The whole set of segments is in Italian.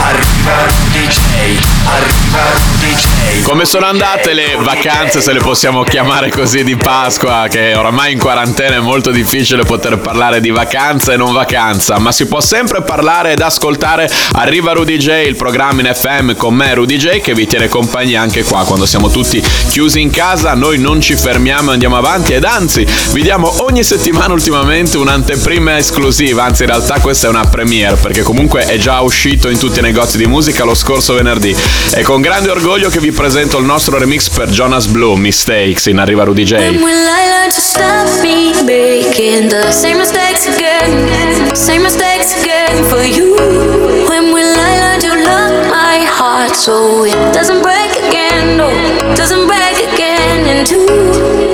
Arriva Rudy J. Arriva Rudy J. Come sono andate le vacanze, se le possiamo chiamare così, di Pasqua? Che oramai in quarantena è molto difficile poter parlare di vacanza e non vacanza, ma si può sempre parlare ed ascoltare Arriva Rudy J, il programma in FM con me Rudy J che vi tiene compagnia anche qua quando siamo tutti chiusi in casa, noi non ci fermiamo e andiamo avanti ed anzi vi diamo ogni settimana ultimamente un'anteprima esclusiva, anzi in realtà questa è una premiere perché comunque è già uscito in tutti i negozi di musica lo scorso venerdì. È con grande orgoglio che vi presento il nostro remix per Jonas Blue, Mistakes, in Arriva Rudy J. So it doesn't break again? No, doesn't break again in two.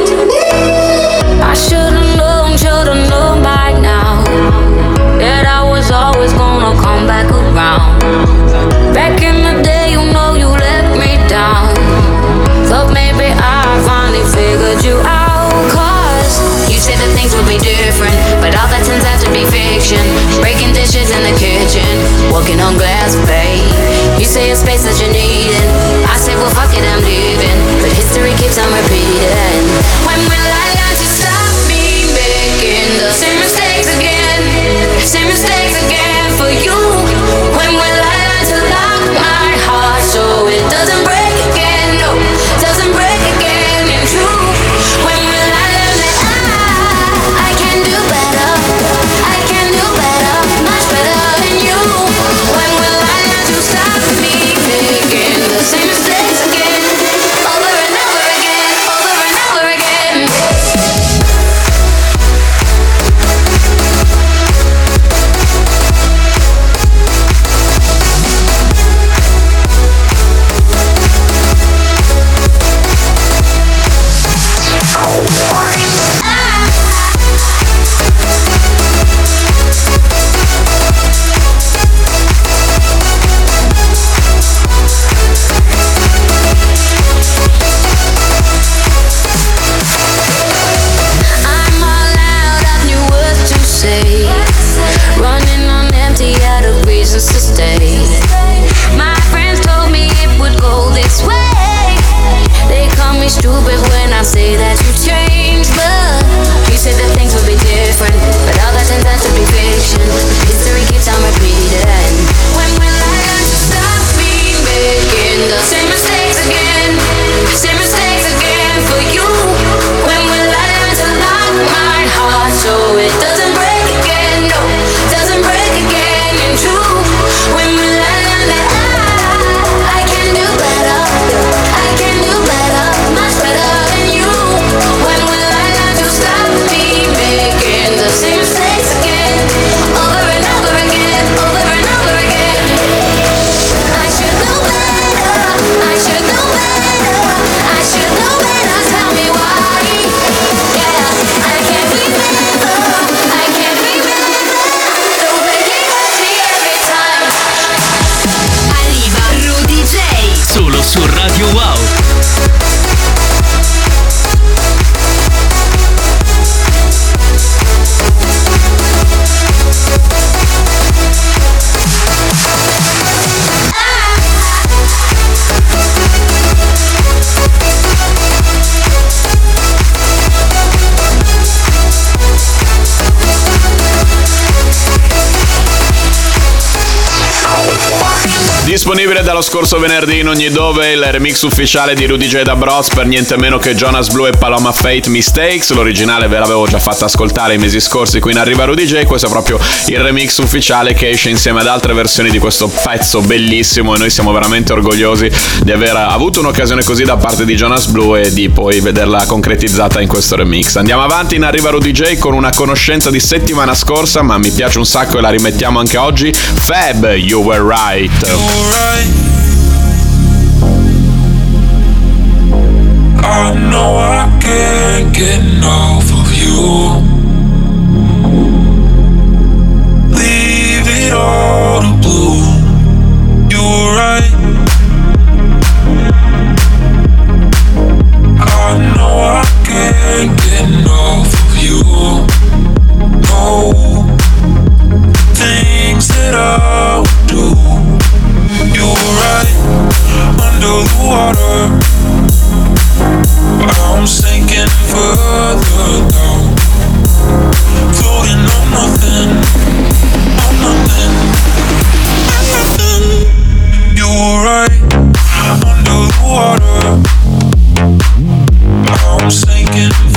In the kitchen, scorso venerdì in ogni dove il remix ufficiale di Rudy J da Bros per niente meno che Jonas Blue e Paloma Fate Mistakes. L'originale ve l'avevo già fatta ascoltare i mesi scorsi qui in Arriva Rudy J. Questo è proprio il remix ufficiale che esce insieme ad altre versioni di questo pezzo bellissimo e noi siamo veramente orgogliosi di aver avuto un'occasione così da parte di Jonas Blue e di poi vederla concretizzata in questo remix. Andiamo avanti in Arriva Rudy J con una conoscenza di settimana scorsa, ma mi piace un sacco e la rimettiamo anche oggi. Fab, You Were Right. I know I can't get enough of you. Leave it all to. You were right. I know I can't get enough of you. Things that I do. You were right under the water. I'm sinking further down, floating on nothing, on nothing, on nothing. You were right under the water. I'm sinking.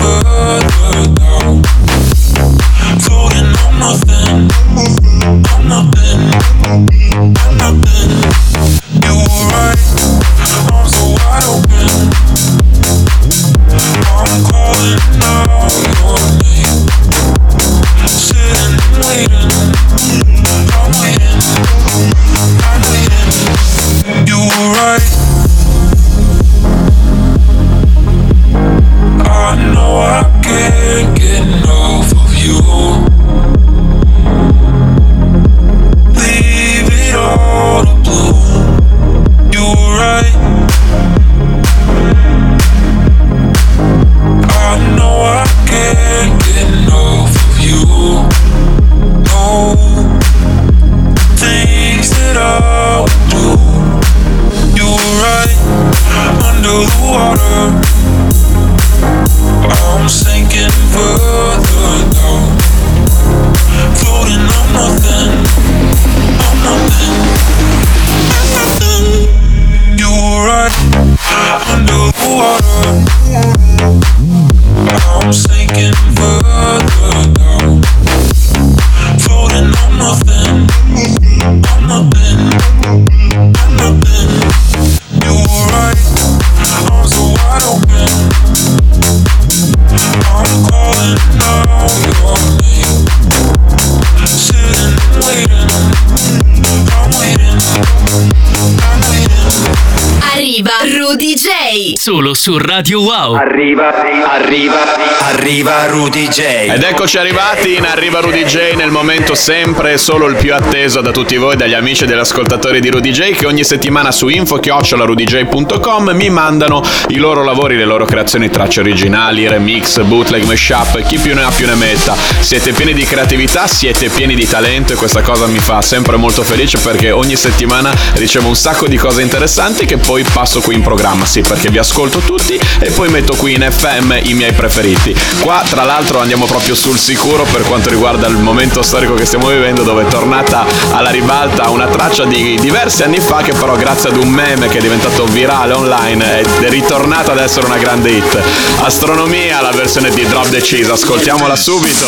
Su Radio Wow. Arriva, arriva, arriva Rudy J. Ed eccoci arrivati in Arriva Rudy J nel momento sempre e solo il più atteso da tutti voi, dagli amici e degli ascoltatori di Rudy J che ogni settimana su info-rudyj.com mi mandano i loro lavori, le loro creazioni, tracce originali, remix, bootleg, mashup, chi più ne ha più ne metta. Siete pieni di creatività, siete pieni di talento e questa cosa mi fa sempre molto felice perché ogni settimana ricevo un sacco di cose interessanti che poi passo qui in programma, sì, perché vi ascolto tutti e poi metto qui in FM i miei preferiti. Qua tra l'altro andiamo proprio sul sicuro per quanto riguarda il momento storico che stiamo vivendo dove è tornata alla ribalta una traccia di diversi anni fa che però grazie ad un meme che è diventato virale online è ritornata ad essere una grande hit. Astronomia, la versione di Drop Cheese, ascoltiamola subito.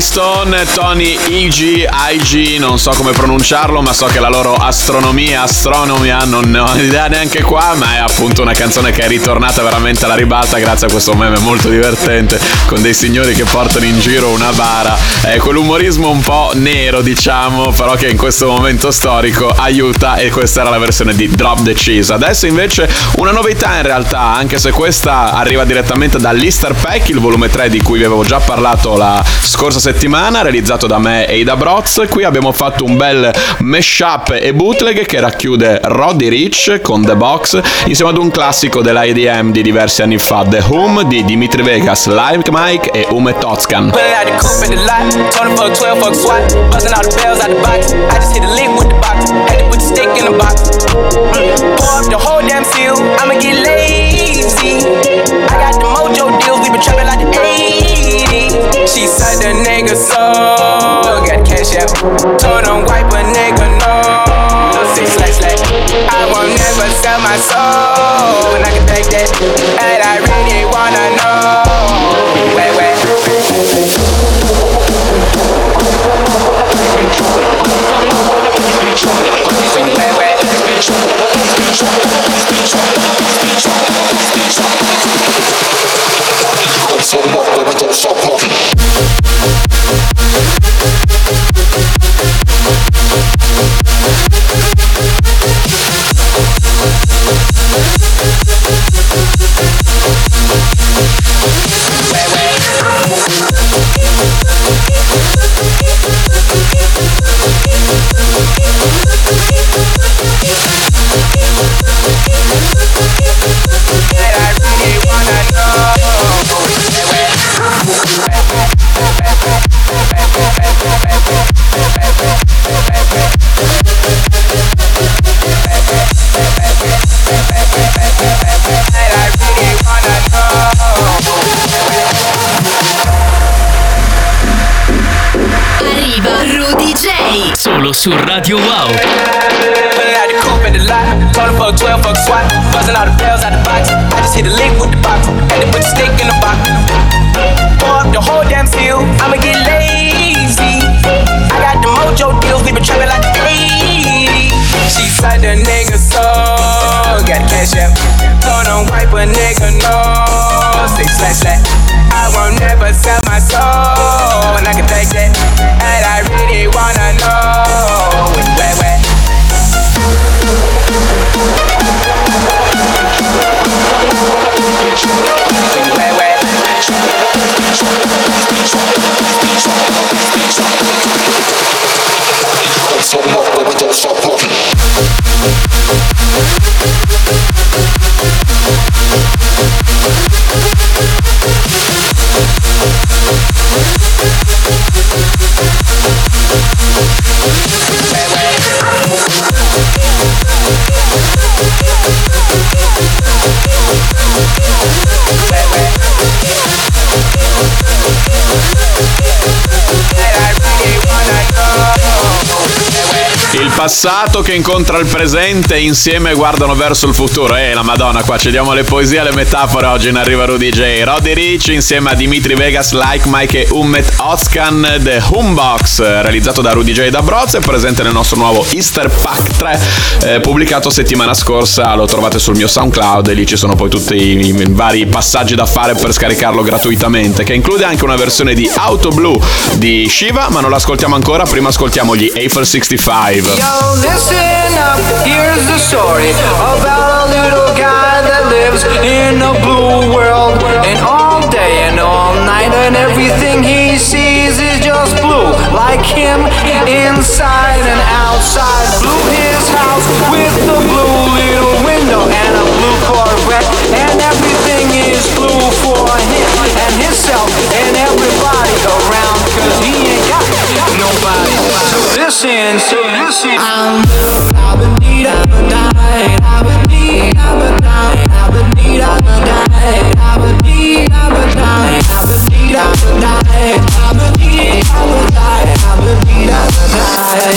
Stone, Tony IG, IG, non so come pronunciarlo, ma so che la loro astronomia, astronomia, non ne ho idea neanche qua, ma è appunto una canzone che è ritornata veramente alla ribalta grazie a questo meme molto divertente con dei signori che portano in giro una bara. È quell'umorismo un po' nero, diciamo, però che in questo momento storico aiuta e questa era la versione di Drop the Cheese. Adesso invece una novità in realtà, anche se questa arriva direttamente dall'Easter Pack, il volume 3 di cui vi avevo già parlato la scorsa settimana, realizzato da me e da Broz. Qui abbiamo fatto un bel mashup e bootleg che racchiude Roddy Rich con The Box insieme ad un classico dell'IDM di diversi anni fa, The Home di Dimitri Vegas, Live Mike e Ume Totskan. Pulling out the the nigga so. Got cash out. Told him wipe a nigga no. Say slash slash. I won't never sell my soul. And I can take that. And I really wanna know. Wait, wait. Wait, box. Pour up the whole damn. I'ma get lazy. I got the mojo deals. We been trapping like 80s. She said the nigga so. Got cash out. Wipe a nigga no. Slash. I won't never sell my soul. And I can take that. And I really wanna know. So what we don't stop walking. Passato che incontra il presente e insieme guardano verso il futuro. Eh, la madonna, qua ci diamo le poesie e le metafore oggi in Arriva Rudy J. Roddy Rich insieme a Dimitri Vegas, Like Mike e Ummet Ozkan, The Homebox, realizzato da Rudy J da Broz e presente nel nostro nuovo Easter Pack 3, eh, pubblicato settimana scorsa. Lo trovate sul mio SoundCloud e lì ci sono poi tutti i, i vari passaggi da fare per scaricarlo gratuitamente, che include anche una versione di Auto Blue di Shiva, ma non l'ascoltiamo ancora, prima ascoltiamo gli Eiffel 65. Yo, listen up, here's the story about a little guy that lives in a blue world. And all day and all night, and everything he sees is just blue. Like him, inside and outside. Blue his house with a sin, so you see. I look, I would need, I would die, I would need, I would die, I would need, I would die, I would need, I would die, I would need, I would die, I would need, I would die, I would need, I would die.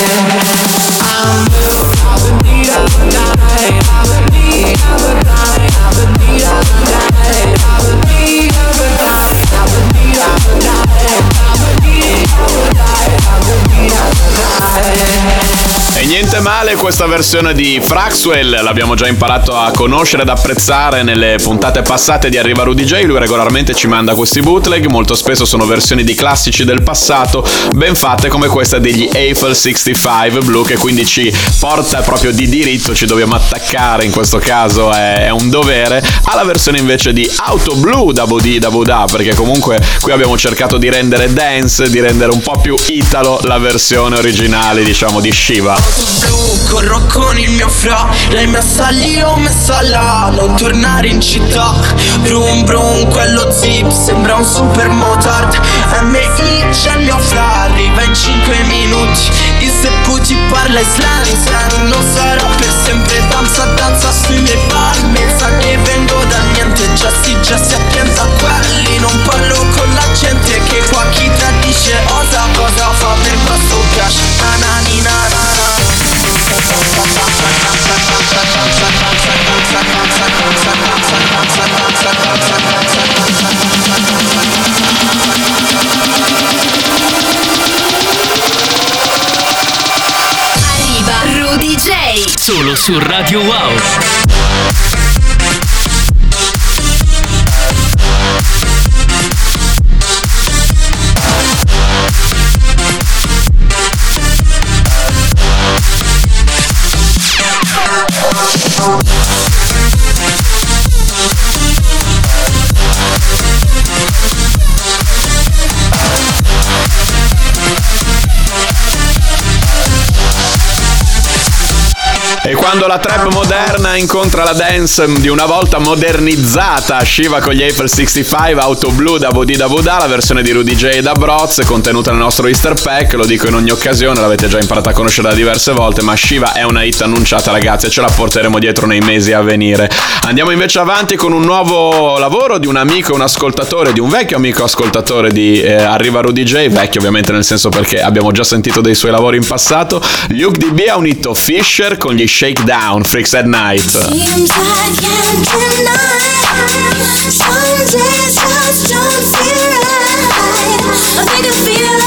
I'm look, I would need, I would die, I would need, I would die, I would need, I would die, I would need, I would die, I would need, I would die, I would need, I would die, I would need, I would die time E niente male questa versione di Fraxwell, l'abbiamo già imparato a conoscere ed apprezzare nelle puntate passate di Arriva Rudy J, lui regolarmente ci manda questi bootleg, molto spesso sono versioni di classici del passato, ben fatte come questa degli Eiffel 65 Blue che quindi ci porta proprio di diritto, ci dobbiamo attaccare, in questo caso è, è un dovere, alla versione invece di Auto Blue da Bodi da Buddha, perché comunque qui abbiamo cercato di rendere dance, di rendere un po' più italo la versione originale diciamo di Shiva. Blu Corro con il mio fra L'hai messa lì o messa là Non tornare in città. Brum brum quello zip Sembra un super motard. MI c'è il mio fra Arriva in 5 minuti. Il sepputi parla islam Non sarà per sempre Danza danza sui miei palmi Sa che vengo da niente Già si già si attenza a quelli Non parlo con la gente Che qua chi tradisce osa Cosa su Radio Wow. Quando la trap moderna incontra la dance di una volta modernizzata, Shiva con gli April 65, Auto Blue da Bodi da Buddha, la versione di Rudy J da Broz, contenuta nel nostro Easter Pack, lo dico in ogni occasione, l'avete già imparata a conoscere da diverse volte, ma Shiva è una hit annunciata ragazzi e ce la porteremo dietro nei mesi a venire. Andiamo invece avanti con un nuovo lavoro di un amico, un ascoltatore, di un vecchio amico ascoltatore di eh, Arriva Rudy J, vecchio ovviamente nel senso perché abbiamo già sentito dei suoi lavori in passato, Luke DB ha unito Fisher con gli Shakedown, Freaks at Night. Seems I can't deny. Some days just don't feel right. I think I feel, I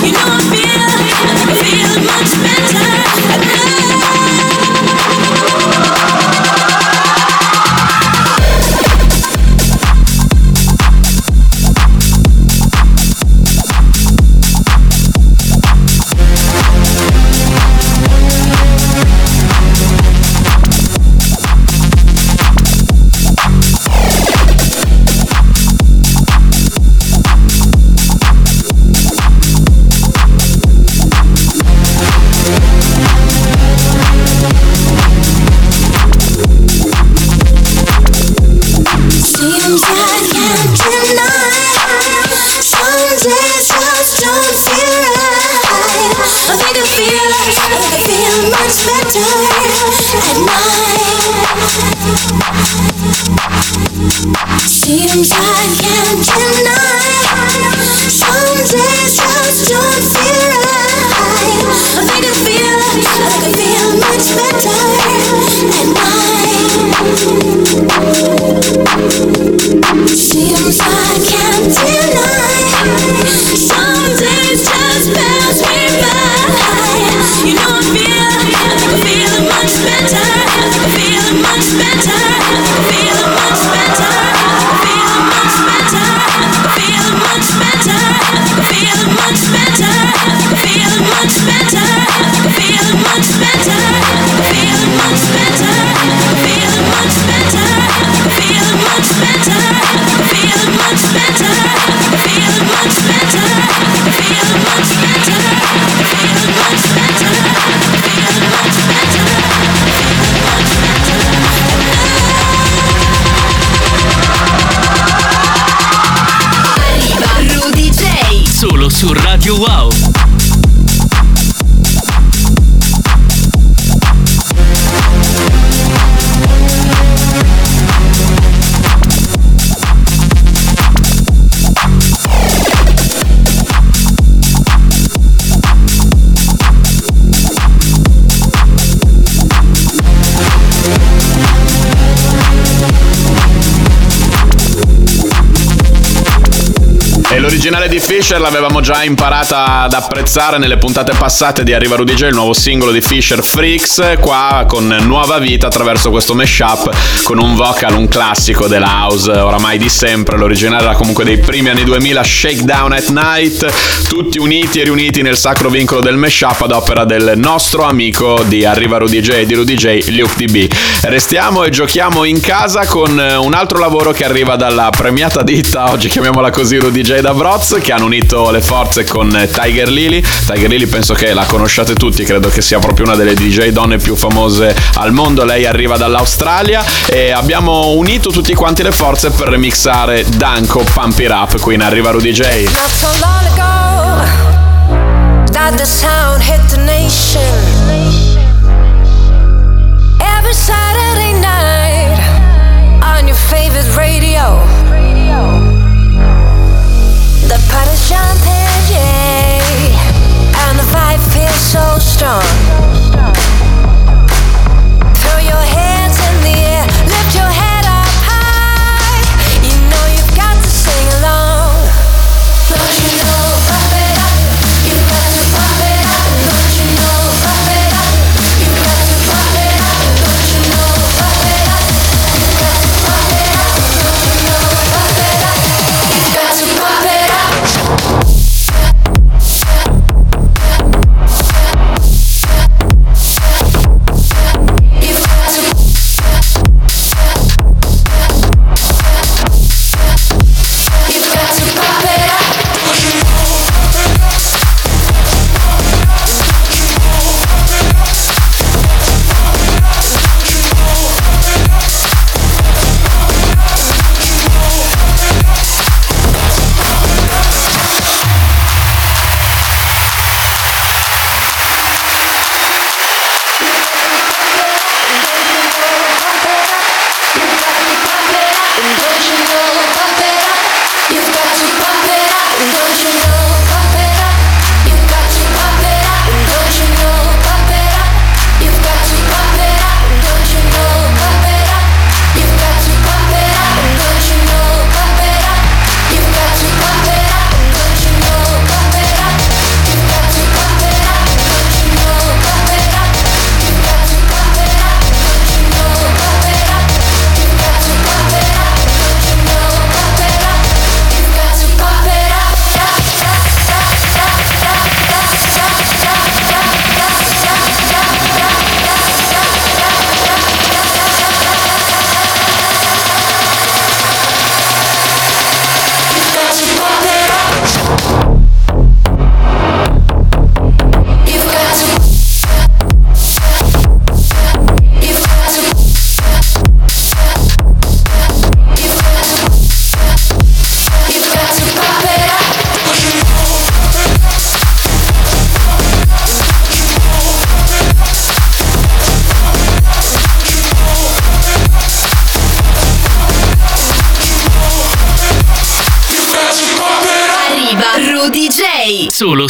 You know I feel, I feel much better su Radio Wow. Di Fisher l'avevamo già imparata ad apprezzare nelle puntate passate di Arriva Rudy J, il nuovo singolo di Fisher Freaks, qua con nuova vita attraverso questo mashup con un vocal, un classico della house oramai di sempre. L'originale era comunque dei primi anni 2000, Shakedown at Night, tutti uniti e riuniti nel sacro vincolo del mashup ad opera del nostro amico di Arriva Rudy J, di Rudy J, Luke DB. Restiamo e giochiamo in casa con un altro lavoro che arriva dalla premiata ditta, oggi chiamiamola così Rudy J da Broz, che hanno unito le forze con Tiger Lily. Tiger Lily penso che la conosciate tutti, credo che sia proprio una delle DJ donne più famose al mondo. Lei arriva dall'Australia e abbiamo unito tutti quanti le forze per remixare Danko Pump It Up qui in Arriva Rudy J. Not so long ago,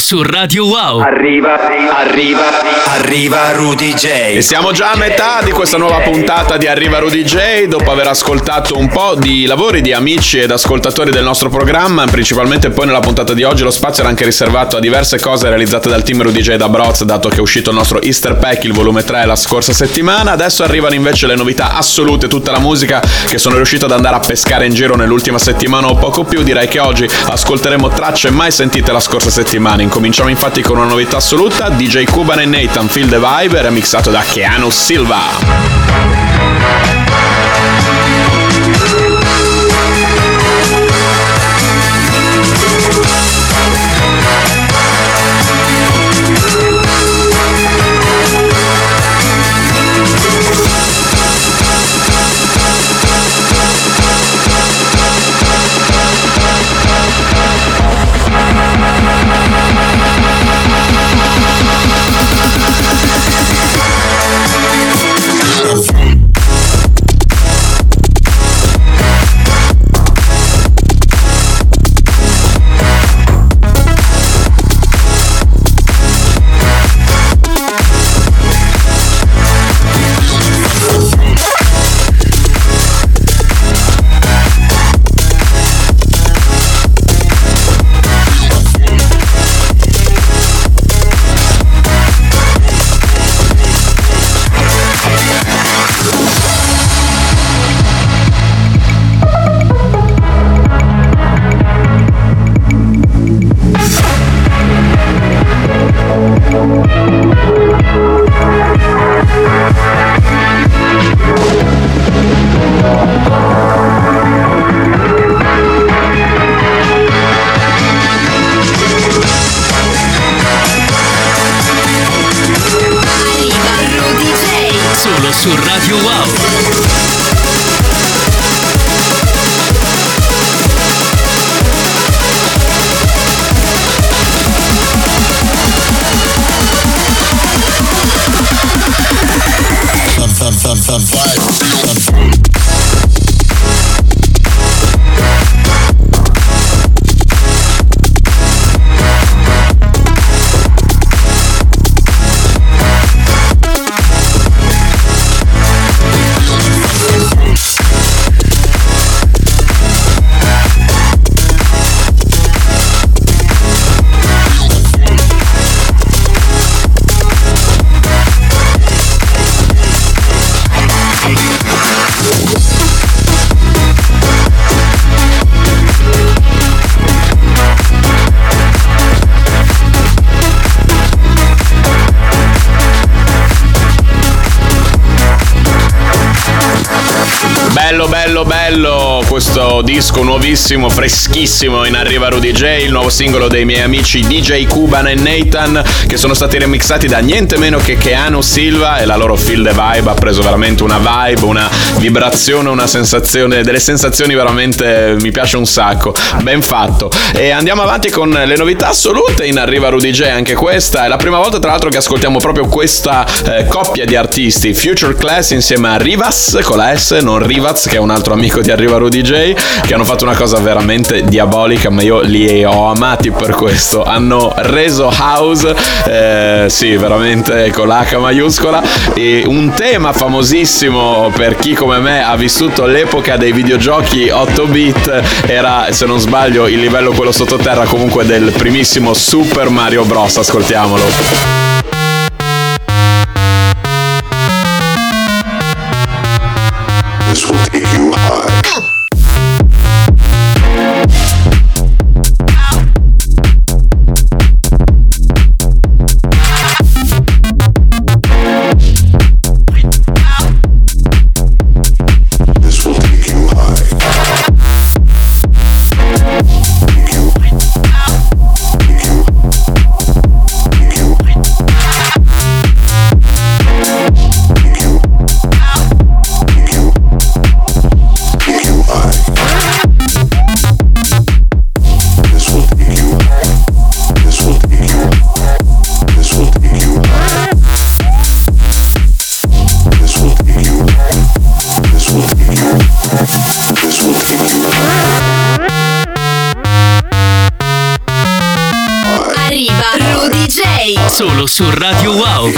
su Radio Wow. Arriva, arriva, arriva Rudy J. E siamo già a metà di questa nuova puntata di Arriva Rudy J, dopo aver ascoltato un po' di lavori di amici ed ascoltatori del nostro programma, principalmente poi nella puntata di oggi lo spazio era anche riservato a diverse cose realizzate dal team Rudy J da Broz, dato che è uscito il nostro Easter Pack, il volume 3, la scorsa settimana. Adesso arrivano invece le novità assolute, tutta la musica che sono riuscito ad andare a pescare in giro nell'ultima settimana o poco più. Direi che oggi ascolteremo tracce mai sentite la scorsa settimana. Incominciamo infatti con una novità assoluta, DJ Cuban e Nathan Feel the Vibe, remixato da Keanu Silva. Disco nuovissimo, freschissimo in arriva Rudy J, il nuovo singolo dei miei amici DJ Cuban e Nathan che sono stati remixati da niente meno che Keanu Silva e la loro Feel the Vibe ha preso veramente una vibe, una vibrazione, una sensazione, delle sensazioni veramente mi piace un sacco, ben fatto. E andiamo avanti con le novità assolute in arriva Rudy J, anche questa. È la prima volta tra l'altro che ascoltiamo proprio questa eh, coppia di artisti, Future Class insieme a Rivas con la S, non Rivaz che è un altro amico di Arriva Rudy J, che hanno fatto una cosa veramente diabolica, ma io li ho amati per questo. Hanno reso house, eh, sì, veramente con l'H maiuscola, e un tema famosissimo per chi come me ha vissuto l'epoca dei videogiochi 8 bit era, se non sbaglio, il livello quello sottoterra comunque del primissimo Super Mario Bros. Ascoltiamolo. Solo su Radio Wow.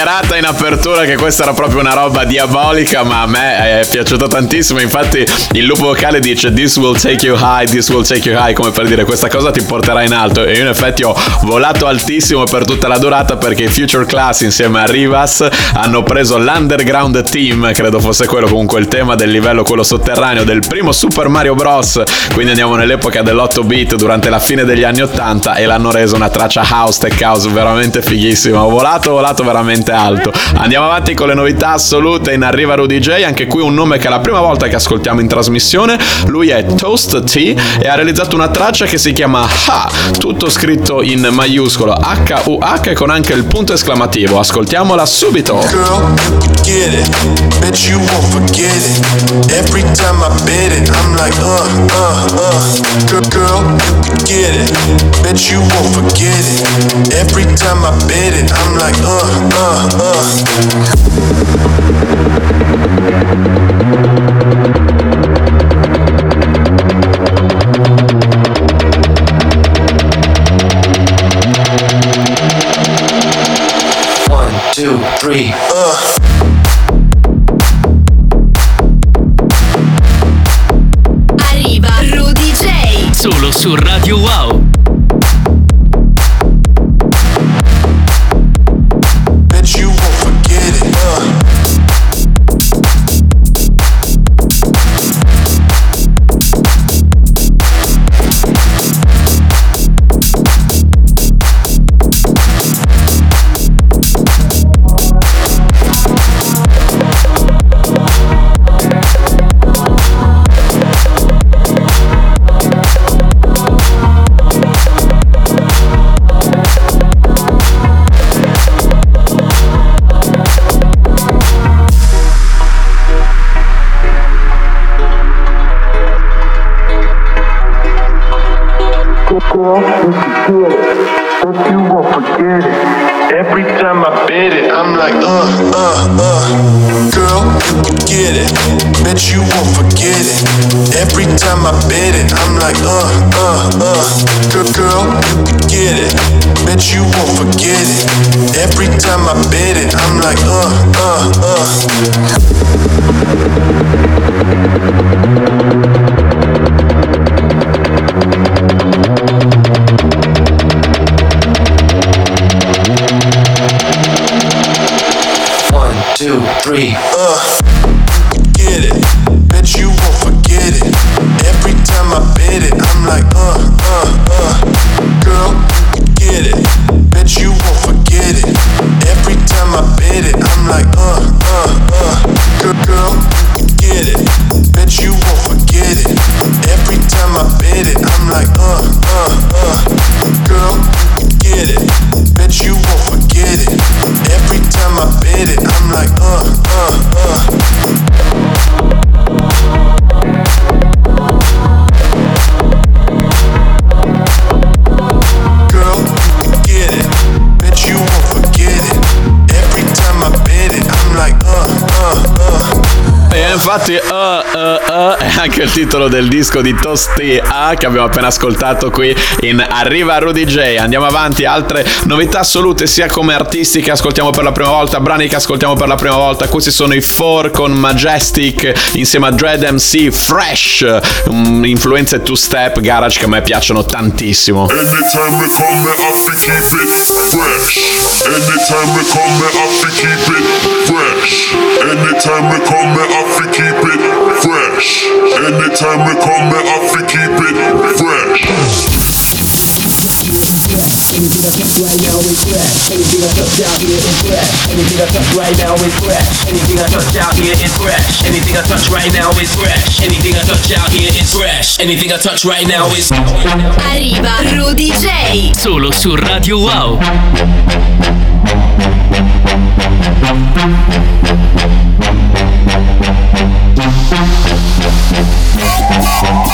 Dichiarata in apertura che questa era proprio una roba diabolica, ma a me è piaciuta tantissimo. Infatti, il lupo vocale dice: This will take you high, this will take you high, come per dire questa cosa ti porterà in alto. E io, in effetti, ho volato altissimo per tutta la durata perché i Future Class insieme a Rivas hanno preso l'Underground Team, credo fosse quello comunque il tema del livello, quello sotterraneo del primo Super Mario Bros. Quindi andiamo nell'epoca dell'8 bit durante la fine degli anni 80 e l'hanno reso una traccia house, tech house veramente fighissima. Ho volato, ho volato veramente alto. Andiamo avanti con le novità assolute in Arriva Rudy J, anche qui un nome che è la prima volta che ascoltiamo in trasmissione. Lui è Toast T e ha realizzato una traccia che si chiama Ha, tutto scritto in maiuscolo H-U-H e con anche il punto esclamativo. Ascoltiamola subito. Girl, it. Bet you won't forget it. Every time I bet it, I'm like, uh. Girl, girl, uh, uh, uh. One, 21 anche il titolo del disco di Tosti A che abbiamo appena ascoltato qui in Arriva Rudy J. Andiamo avanti, altre novità assolute sia come artisti che ascoltiamo per la prima volta, brani che ascoltiamo per la prima volta. Questi sono i Four con Majestic insieme a Dread MC Fresh, influenze two step garage che a me piacciono tantissimo. Anytime we come, me have to keep it fresh. Anytime we come, me have to keep it fresh. Anytime we come, me have to keep fresh. Anytime we come, me have to keep it fresh. Anything I touch right now is fresh. Anything I touch out here is fresh. Anything I touch right now is fresh. Anything I touch out here is fresh. Anything I touch right now is fresh. Anything I touch out here is fresh. Anything I touch right now is. Arriva Rudy J. Solo su Radio Wow. Música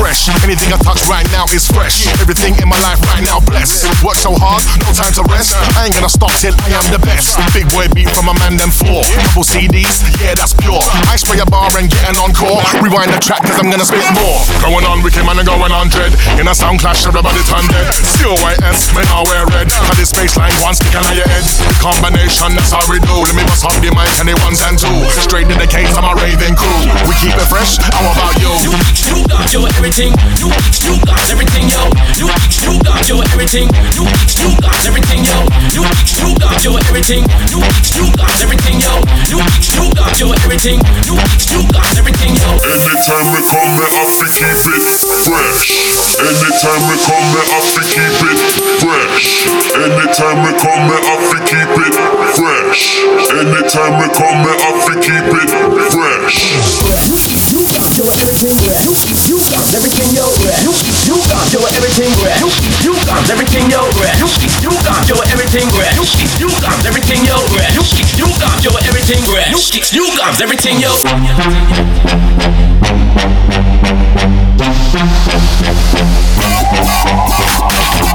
Fresh, anything I touch right now is fresh. Everything in my life right now blessed. Work so hard, no time to rest. I ain't gonna stop till I am the best. Big boy beat from a man them four. Couple CDs, yeah that's pure. I spray a bar and get an encore. Rewind the track cause I'm gonna spit more. Going on wicked man and going on dread. In a sound clash, everybody turn dead. C-O-Y-S, men all wear red. Cause this baseline one stick on your head. Combination, that's how we do. Let me bust up the mic and the ones and two. Straight to the case, I'm a raving crew. We keep it fresh, how about you? You, you got your everything. You, you got everything, yo. You, you got your everything. You, you got everything, yo. You, you got your everything. You, you got everything, yo. You, you got your everything. You, you got everything, yo. Anytime we come, me have to keep it fresh. Anytime we come, me have to keep it fresh. Anytime we come, me have to keep it fresh. Anytime we come, me have to keep it fresh. Got your everything, yeah. You, you got everything, yo. Yeah. You, you got your everything, yeah. You, you got everything, yo. Yeah. You, you got your everything, yeah. You, you got everything, yo. Yeah. You, you got your everything, yeah. You, you got everything, yo.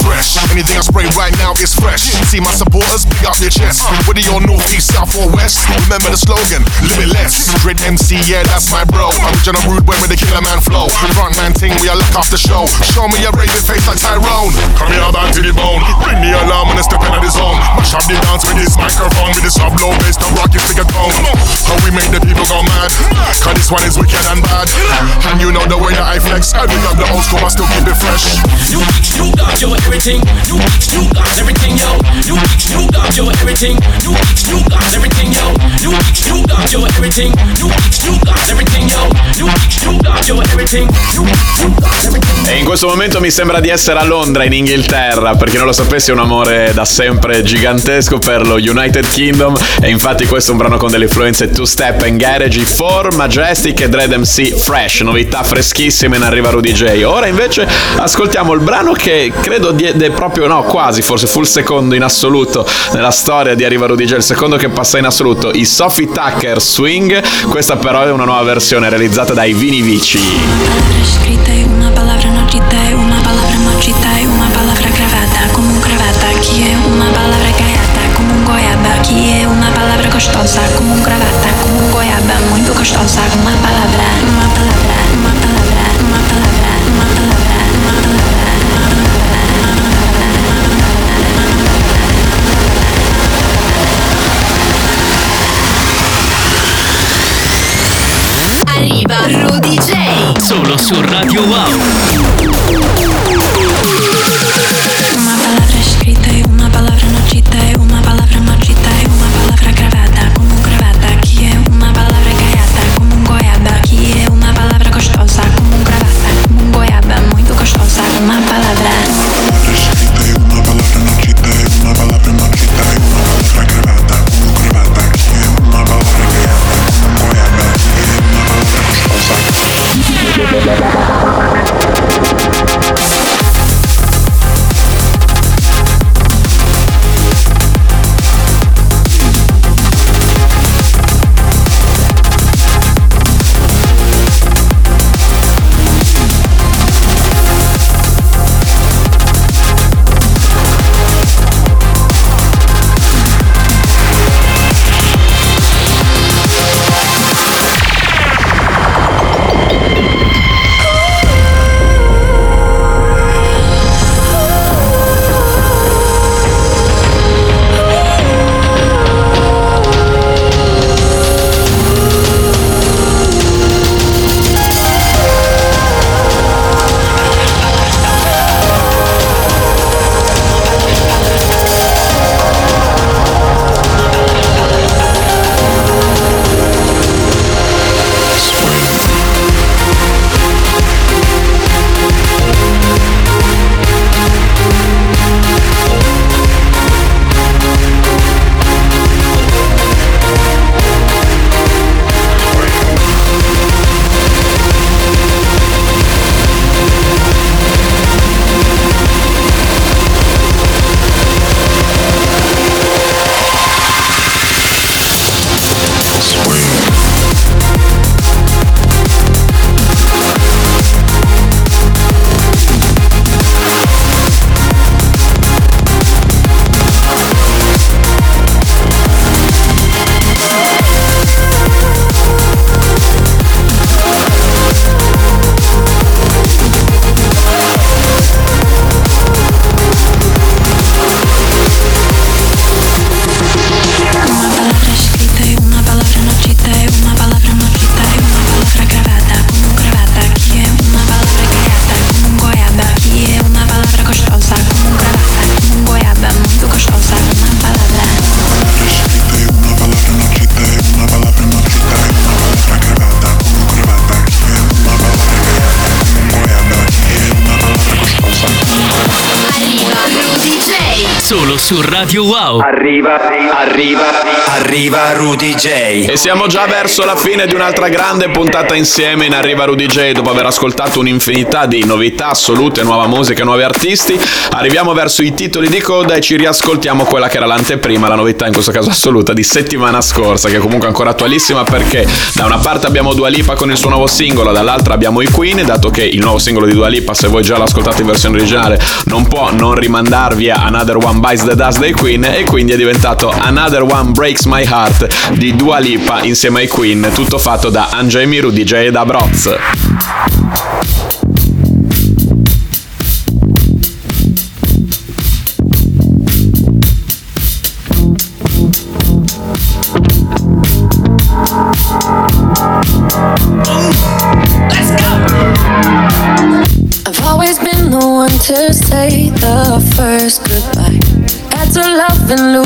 Fresh, anything I spray right now is fresh. See my supporters, up their chest. Whether you're north, east, south, or west, remember the slogan, live it less. Dread MC, yeah, that's my bro. I'm Original rude boy with the killer man flow. Front man ting, we are look off the show. Show me a raving face like Tyrone. Come here, back to the bone. Ring the alarm when I step into the zone. Mash up the dance with this microphone, with this sub low bass, the rock, you figure tone. How we make the people go mad. Cause this one is wicked and bad. And you know the way that I flex. I big up the old school, I still keep it fresh. You, you got your everything. You, you got everything, yo. You, you got your everything. You, you got everything, yo. You, you got your everything. You, you got everything, yo. You, you got your everything. You, you got everything. E in questo momento mi sembra di essere a Londra, in Inghilterra. Per chi non lo sapesse, è un amore da sempre gigantesco per lo United Kingdom. E infatti, questo è un brano con delle influenze two step and garage. 4 Majestic e Dread MC Fresh, novità freschissime in arriva Rudy J. Ora invece ascoltiamo il brano che credo diede proprio, no, quasi, forse fu il secondo in assoluto nella storia di Arriva Rudy. Il secondo che passa in assoluto, i Sophie Tucker Swing. Questa però è una nuova versione realizzata dai Vini Vici. Una palabra una palabra una palabra como un cravata como um goiaba goiaba muito gostosa uma palavra uma palavra su Radio Solo su Radio Wow. Arriva, arriva, arriva Rudy J. E siamo già verso la fine di un'altra grande puntata insieme in Arriva Rudy J dopo aver ascoltato un'infinità di novità assolute, nuova musica, nuovi artisti. Arriviamo verso i titoli di coda e ci riascoltiamo quella che era l'anteprima, la novità in questo caso assoluta di settimana scorsa, che è comunque ancora attualissima perché da una parte abbiamo Dua Lipa con il suo nuovo singolo, dall'altra abbiamo i Queen, dato che il nuovo singolo di Dua Lipa, se voi già l'ascoltate in versione originale, non può non rimandarvi a Another One Bites the Dust dei Queen e quindi è diventato Another One Breaks My Heart di Dua Lipa insieme ai Queen, tutto fatto da Angemiru DJ e da Broz.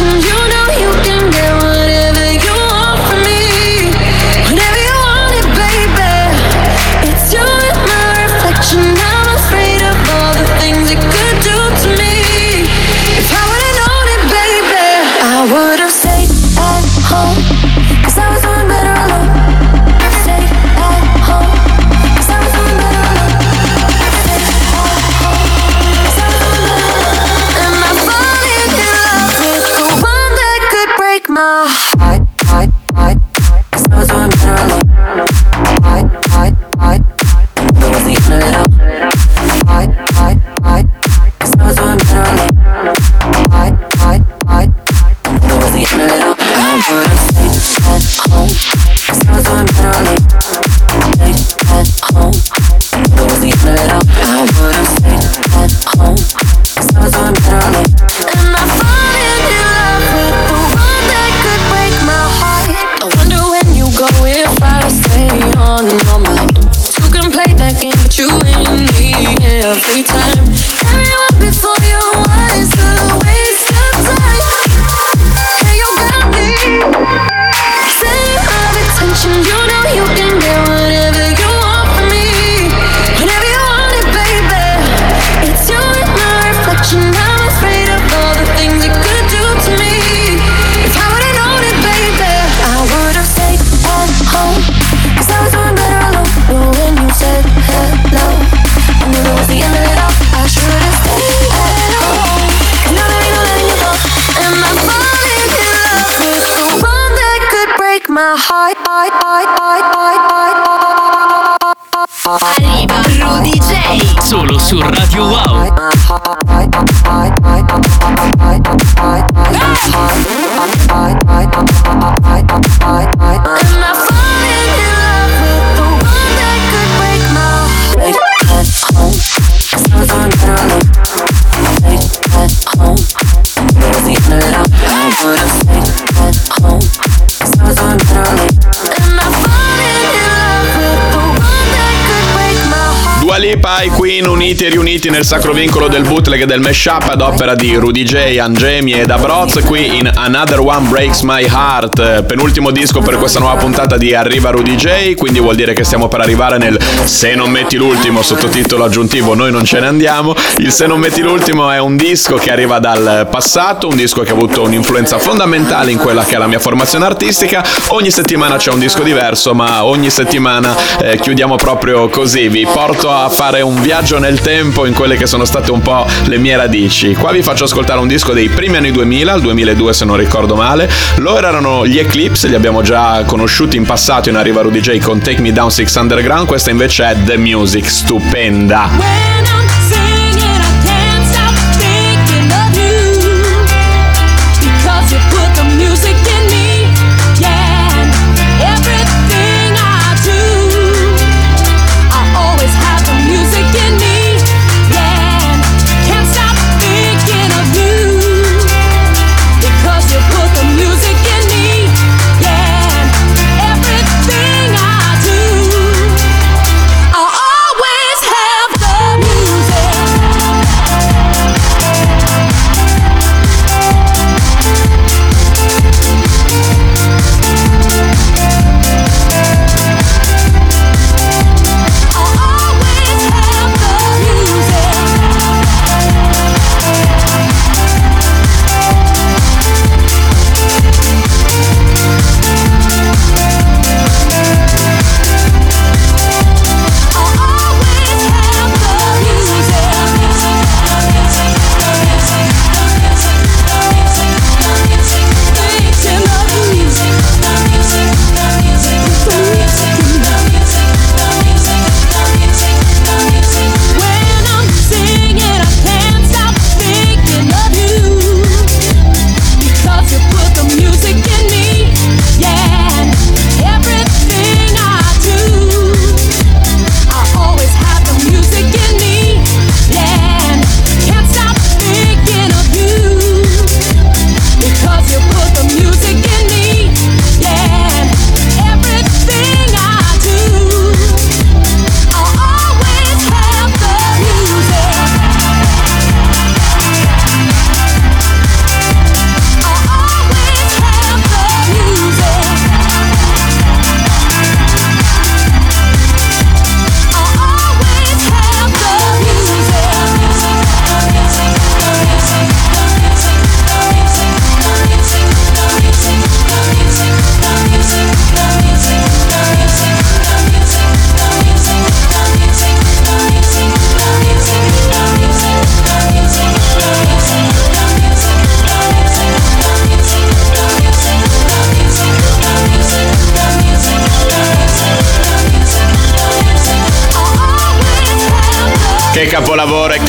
watching you. Dua Lipa e i Queen uniti e riuniti nel sacro vincolo del bootleg e del mashup ad opera di Rudy J, Angemi e Dabroz qui in Another One Breaks My Heart, penultimo disco per questa nuova puntata di Arriva Rudy J, quindi vuol dire che stiamo per arrivare nel Se non metti l'ultimo sottotitolo aggiuntivo noi non ce ne andiamo. Il Se non metti l'ultimo è un disco che arriva dal passato, un disco che ha avuto un'influenza fondamentale in quella che è la mia formazione artistica. Ogni settimana c'è un disco diverso, ma ogni settimana eh, chiudiamo proprio così, vi porto a fare un viaggio nel tempo in quelle che sono state un po' le mie radici. Qua vi faccio ascoltare un disco dei primi anni 2000, al 2002 se non ricordo male. Loro erano gli Eclipse, li abbiamo già conosciuti in passato in Arriva Rudy J con Take Me Down Six Underground, questa invece è The Music, stupenda.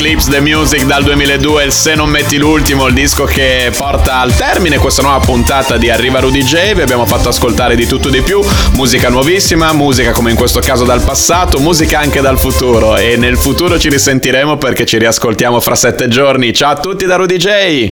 Eclipse the Music dal 2002, il Se non metti l'ultimo, il disco che porta al termine questa nuova puntata di Arriva Rudy J. Vi abbiamo fatto ascoltare di tutto di più, musica nuovissima, musica come in questo caso dal passato, musica anche dal futuro e nel futuro ci risentiremo perché ci riascoltiamo fra sette giorni. Ciao a tutti da Rudy J!